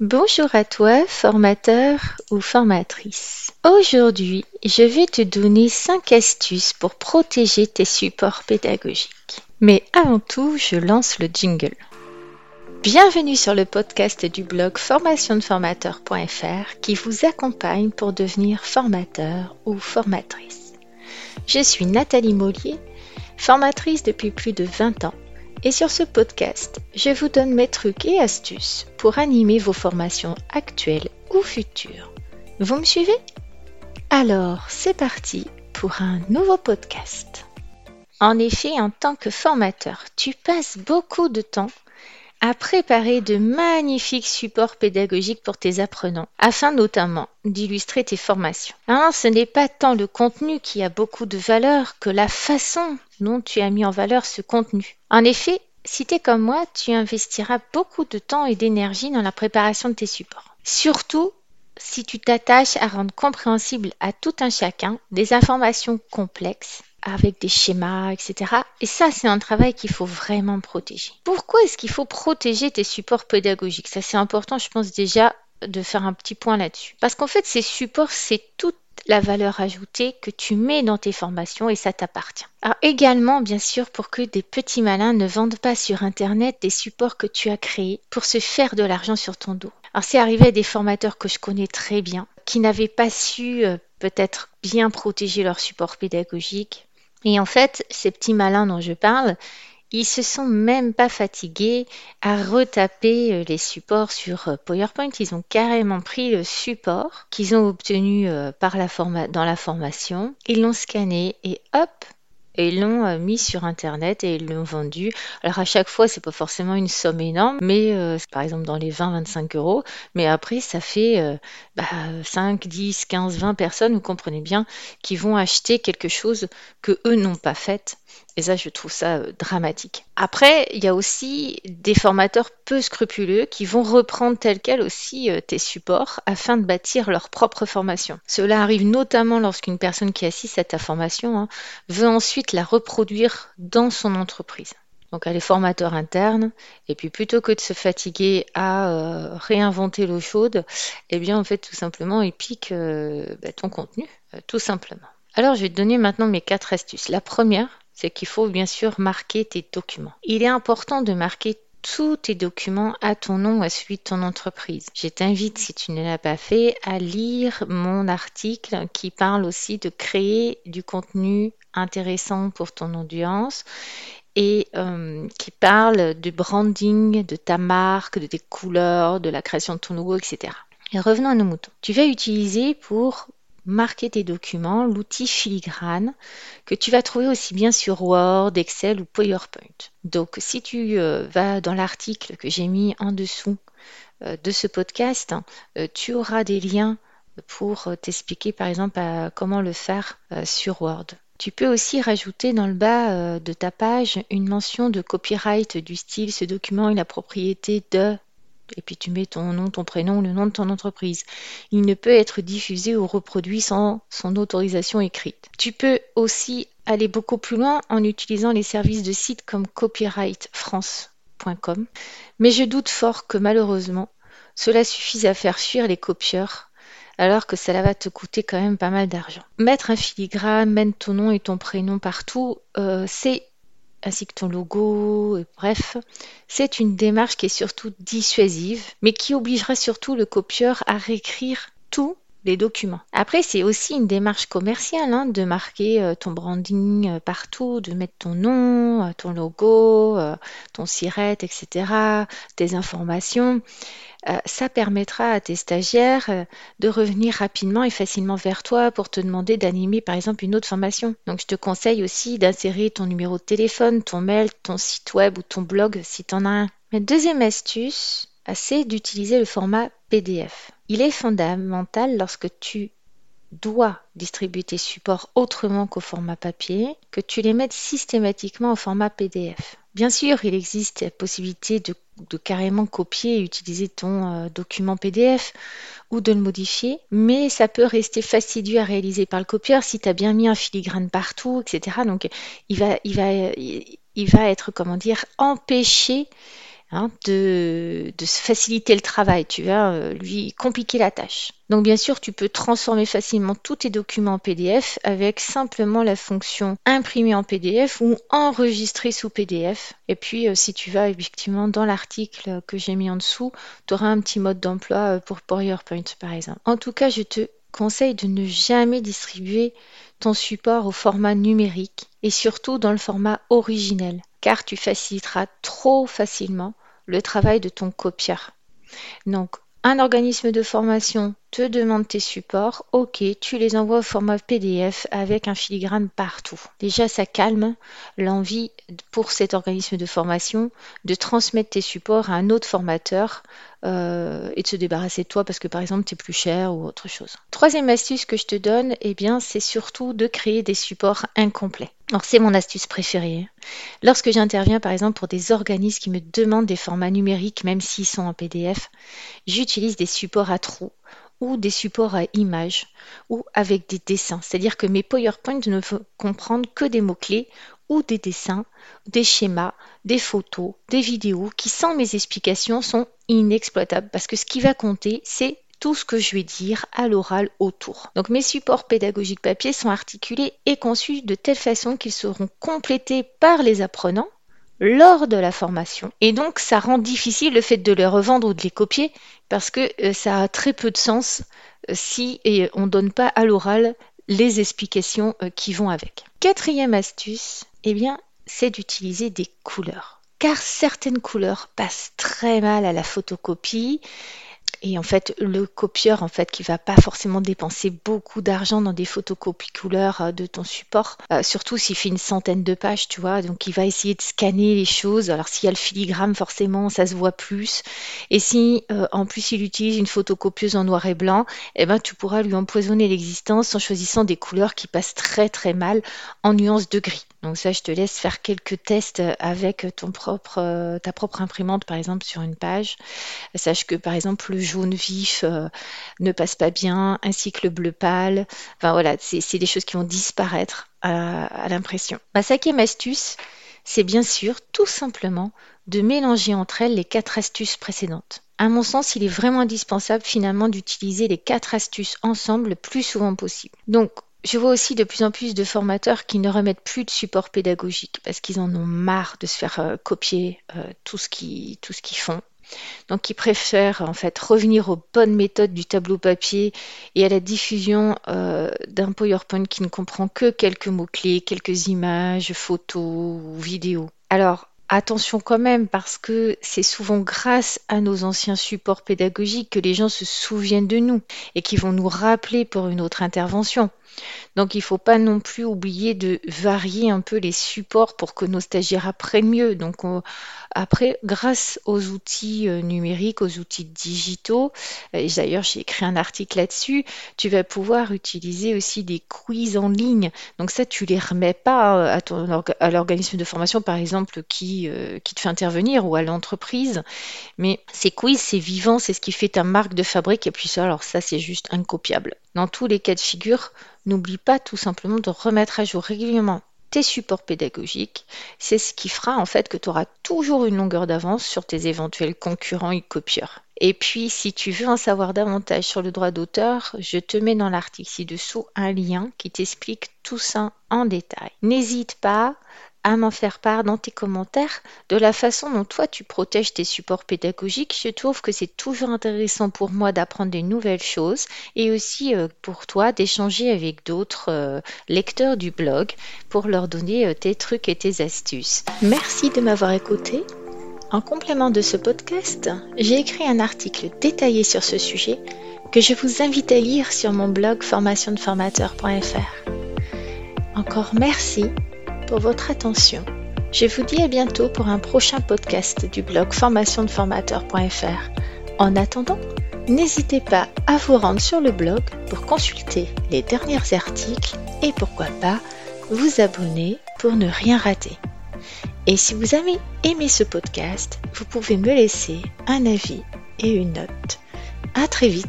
Bonjour à toi, formateur ou formatrice. Aujourd'hui, je vais te donner 5 astuces pour protéger tes supports pédagogiques. Mais avant tout, je lance le jingle. Bienvenue sur le podcast du blog formationdeformateur.fr qui vous accompagne pour devenir formateur ou formatrice. Je suis Nathalie Mollier, formatrice depuis plus de 20 ans et sur ce podcast, je vous donne mes trucs et astuces pour animer vos formations actuelles ou futures. Vous me suivez? Alors, c'est parti pour un nouveau podcast. En effet, en tant que formateur, tu passes beaucoup de temps à préparer de magnifiques supports pédagogiques pour tes apprenants, afin notamment d'illustrer tes formations. Hein, ce n'est pas tant le contenu qui a beaucoup de valeur que la façon dont tu as mis en valeur ce contenu. En effet, si tu es comme moi, tu investiras beaucoup de temps et d'énergie dans la préparation de tes supports. Surtout si tu t'attaches à rendre compréhensible à tout un chacun des informations complexes avec des schémas, etc. Et ça, c'est un travail qu'il faut vraiment protéger. Pourquoi est-ce qu'il faut protéger tes supports pédagogiques? Ça, c'est important, je pense déjà de faire un petit point là-dessus. Parce qu'en fait, ces supports, c'est toute la valeur ajoutée que tu mets dans tes formations et ça t'appartient. Alors également, bien sûr, pour que des petits malins ne vendent pas sur Internet des supports que tu as créés pour se faire de l'argent sur ton dos. Alors c'est arrivé à des formateurs que je connais très bien, qui n'avaient pas su euh, peut-être bien protéger leur support pédagogique, et en fait, ces petits malins dont je parle, ils se sont même pas fatigués à retaper euh, les supports sur euh, PowerPoint. Ils ont carrément pris le support qu'ils ont obtenu euh, par la dans la formation, ils l'ont scanné et hop, et ils l'ont euh, mis sur internet et ils l'ont vendu. Alors à chaque fois, c'est pas forcément une somme énorme, mais euh, par exemple dans les 20-25 euros, mais après ça fait euh, bah, 5, 10, 15, 20 personnes, vous comprenez bien, qui vont acheter quelque chose que eux n'ont pas fait et ça, je trouve ça euh, dramatique. Après, il y a aussi des formateurs peu scrupuleux qui vont reprendre tel quel aussi euh, tes supports afin de bâtir leur propre formation. Cela arrive notamment lorsqu'une personne qui assiste à ta formation hein, veut ensuite la reproduire dans son entreprise. Donc elle est formateur interne, et puis plutôt que de se fatiguer à euh, réinventer l'eau chaude, eh bien en fait tout simplement il pique bah, ton contenu, tout simplement. Alors je vais te donner maintenant mes quatre astuces. La première, c'est qu'il faut bien sûr marquer tes documents. Il est important de marquer tous tes documents à ton nom ou à celui de ton entreprise. Je t'invite, si tu ne l'as pas fait, à lire mon article qui parle aussi de créer du contenu intéressant pour ton audience et euh, qui parle du branding de ta marque, de tes couleurs, de la création de ton logo, etc. Et revenons à nos moutons. Tu vas utiliser pour marquer tes documents, l'outil filigrane que tu vas trouver aussi bien sur Word, Excel ou PowerPoint. Donc si tu euh, vas dans l'article que j'ai mis en dessous euh, de ce podcast, euh, tu auras des liens pour t'expliquer par exemple comment le faire sur Word. Tu peux aussi rajouter dans le bas de ta page une mention de copyright du style ce document est la propriété de et puis tu mets ton nom, ton prénom, le nom de ton entreprise. Il ne peut être diffusé ou reproduit sans son autorisation écrite. Tu peux aussi aller beaucoup plus loin en utilisant les services de sites comme copyrightfrance.com, mais je doute fort que malheureusement cela suffise à faire fuir les copieurs alors que cela va te coûter quand même pas mal d'argent. Mettre un filigrane, mettre ton nom et ton prénom partout, euh, c'est ainsi que ton logo, bref, c'est une démarche qui est surtout dissuasive, mais qui obligera surtout le copieur à réécrire tous documents. Après, c'est aussi une démarche commerciale hein, de marquer euh, ton branding euh, partout, de mettre ton nom, euh, ton logo, ton siret, etc., tes informations. Ça permettra à tes stagiaires de revenir rapidement et facilement vers toi pour te demander d'animer par exemple une autre formation. Donc je te conseille aussi d'insérer ton numéro de téléphone, ton mail, ton site web ou ton blog si tu en as un. Ma deuxième astuce, c'est d'utiliser le format PDF. Il est fondamental lorsque tu dois distribuer tes supports autrement qu'au format papier, que tu les mettes systématiquement au format PDF. Bien sûr, il existe la possibilité de, carrément copier et utiliser ton euh, document PDF ou de le modifier, mais ça peut rester fastidieux à réaliser par le copieur si tu as bien mis un filigrane partout, etc. Donc il va, il va, il va être, comment dire, empêché hein, de, de faciliter le travail, tu vas euh, lui compliquer la tâche. Donc bien sûr, tu peux transformer facilement tous tes documents en PDF avec simplement la fonction imprimer en PDF ou enregistrer sous PDF. Et puis euh, si tu vas effectivement dans l'article que j'ai mis en dessous, tu auras un petit mode d'emploi euh, pour PowerPoint par exemple. En tout cas, je te conseille de ne jamais distribuer ton support au format numérique et surtout dans le format originel, car tu faciliteras trop facilement le travail de ton copieur. Donc, un organisme de formation te demande tes supports, ok, tu les envoies au format PDF avec un filigrane partout. Déjà, ça calme l'envie pour cet organisme de formation de transmettre tes supports à un autre formateur euh, et de se débarrasser de toi parce que par exemple tu plus cher ou autre chose. Troisième astuce que je te donne, eh bien, c'est surtout de créer des supports incomplets. Alors c'est mon astuce préférée. Lorsque j'interviens par exemple pour des organismes qui me demandent des formats numériques, même s'ils sont en PDF, j'utilise des supports à trous ou des supports à images ou avec des dessins. C'est-à-dire que mes PowerPoint ne vont comprendre que des mots-clés ou des dessins, des schémas, des photos, des vidéos qui, sans mes explications, sont inexploitables. Parce que ce qui va compter, c'est tout ce que je vais dire à l'oral autour. Donc mes supports pédagogiques papier sont articulés et conçus de telle façon qu'ils seront complétés par les apprenants lors de la formation. Et donc, ça rend difficile le fait de les revendre ou de les copier parce que euh, ça a très peu de sens euh, si on ne donne pas à l'oral les explications euh, qui vont avec. Quatrième astuce, eh bien, c'est d'utiliser des couleurs. Car certaines couleurs passent très mal à la photocopie et en fait, le copieur, en fait, qui va pas forcément dépenser beaucoup d'argent dans des photocopies couleurs euh, de ton support, euh, surtout s'il fait une centaine de pages, tu vois, donc il va essayer de scanner les choses. Alors s'il y a le filigrane, forcément, ça se voit plus. Et si euh, en plus il utilise une photocopieuse en noir et blanc, eh ben tu pourras lui empoisonner l'existence en choisissant des couleurs qui passent très très mal en nuances de gris. Donc ça, je te laisse faire quelques tests avec ton propre, ta propre imprimante, par exemple, sur une page. Sache que, par exemple, le jaune vif euh, ne passe pas bien, ainsi que le bleu pâle. Enfin voilà, c'est des choses qui vont disparaître à, l'impression. Ma cinquième astuce, c'est bien sûr tout simplement de mélanger entre elles les quatre astuces précédentes. À mon sens, il est vraiment indispensable finalement d'utiliser les quatre astuces ensemble le plus souvent possible. Donc, je vois aussi de plus en plus de formateurs qui ne remettent plus de support pédagogique parce qu'ils en ont marre de se faire euh, copier euh, tout ce qu'ils font. Donc ils préfèrent en fait revenir aux bonnes méthodes du tableau papier et à la diffusion euh, d'un PowerPoint qui ne comprend que quelques mots-clés, quelques images, photos ou vidéos. Alors attention quand même parce que c'est souvent grâce à nos anciens supports pédagogiques que les gens se souviennent de nous et qui vont nous rappeler pour une autre intervention. Donc il ne faut pas non plus oublier de varier un peu les supports pour que nos stagiaires apprennent mieux. Donc après, grâce aux outils euh, numériques, aux outils digitaux, et d'ailleurs j'ai écrit un article là-dessus, tu vas pouvoir utiliser aussi des quiz en ligne. Donc ça, tu les remets pas à, ton, à l'organisme de formation, par exemple, qui, euh, qui te fait intervenir ou à l'entreprise. Mais ces quiz, c'est vivant, c'est ce qui fait ta marque de fabrique. Et puis ça, alors ça, c'est juste incopiable. Dans tous les cas de figure, n'oublie pas tout simplement de remettre à jour régulièrement tes supports pédagogiques. C'est ce qui fera en fait que tu auras toujours une longueur d'avance sur tes éventuels concurrents et copieurs. Et puis, si tu veux en savoir davantage sur le droit d'auteur, je te mets dans l'article ci-dessous un lien qui t'explique tout ça en détail. N'hésite pas à m'en faire part dans tes commentaires de la façon dont toi tu protèges tes supports pédagogiques. Je trouve que c'est toujours intéressant pour moi d'apprendre des nouvelles choses et aussi euh, pour toi d'échanger avec d'autres euh, lecteurs du blog pour leur donner euh, tes trucs et tes astuces. Merci de m'avoir écouté. En complément de ce podcast, j'ai écrit un article détaillé sur ce sujet que je vous invite à lire sur mon blog formationdeformateur.fr. Encore merci pour votre attention. Je vous dis à bientôt pour un prochain podcast du blog formationdeformateur.fr. En attendant, n'hésitez pas à vous rendre sur le blog pour consulter les derniers articles et pourquoi pas vous abonner pour ne rien rater. Et si vous avez aimé ce podcast, vous pouvez me laisser un avis et une note. À très vite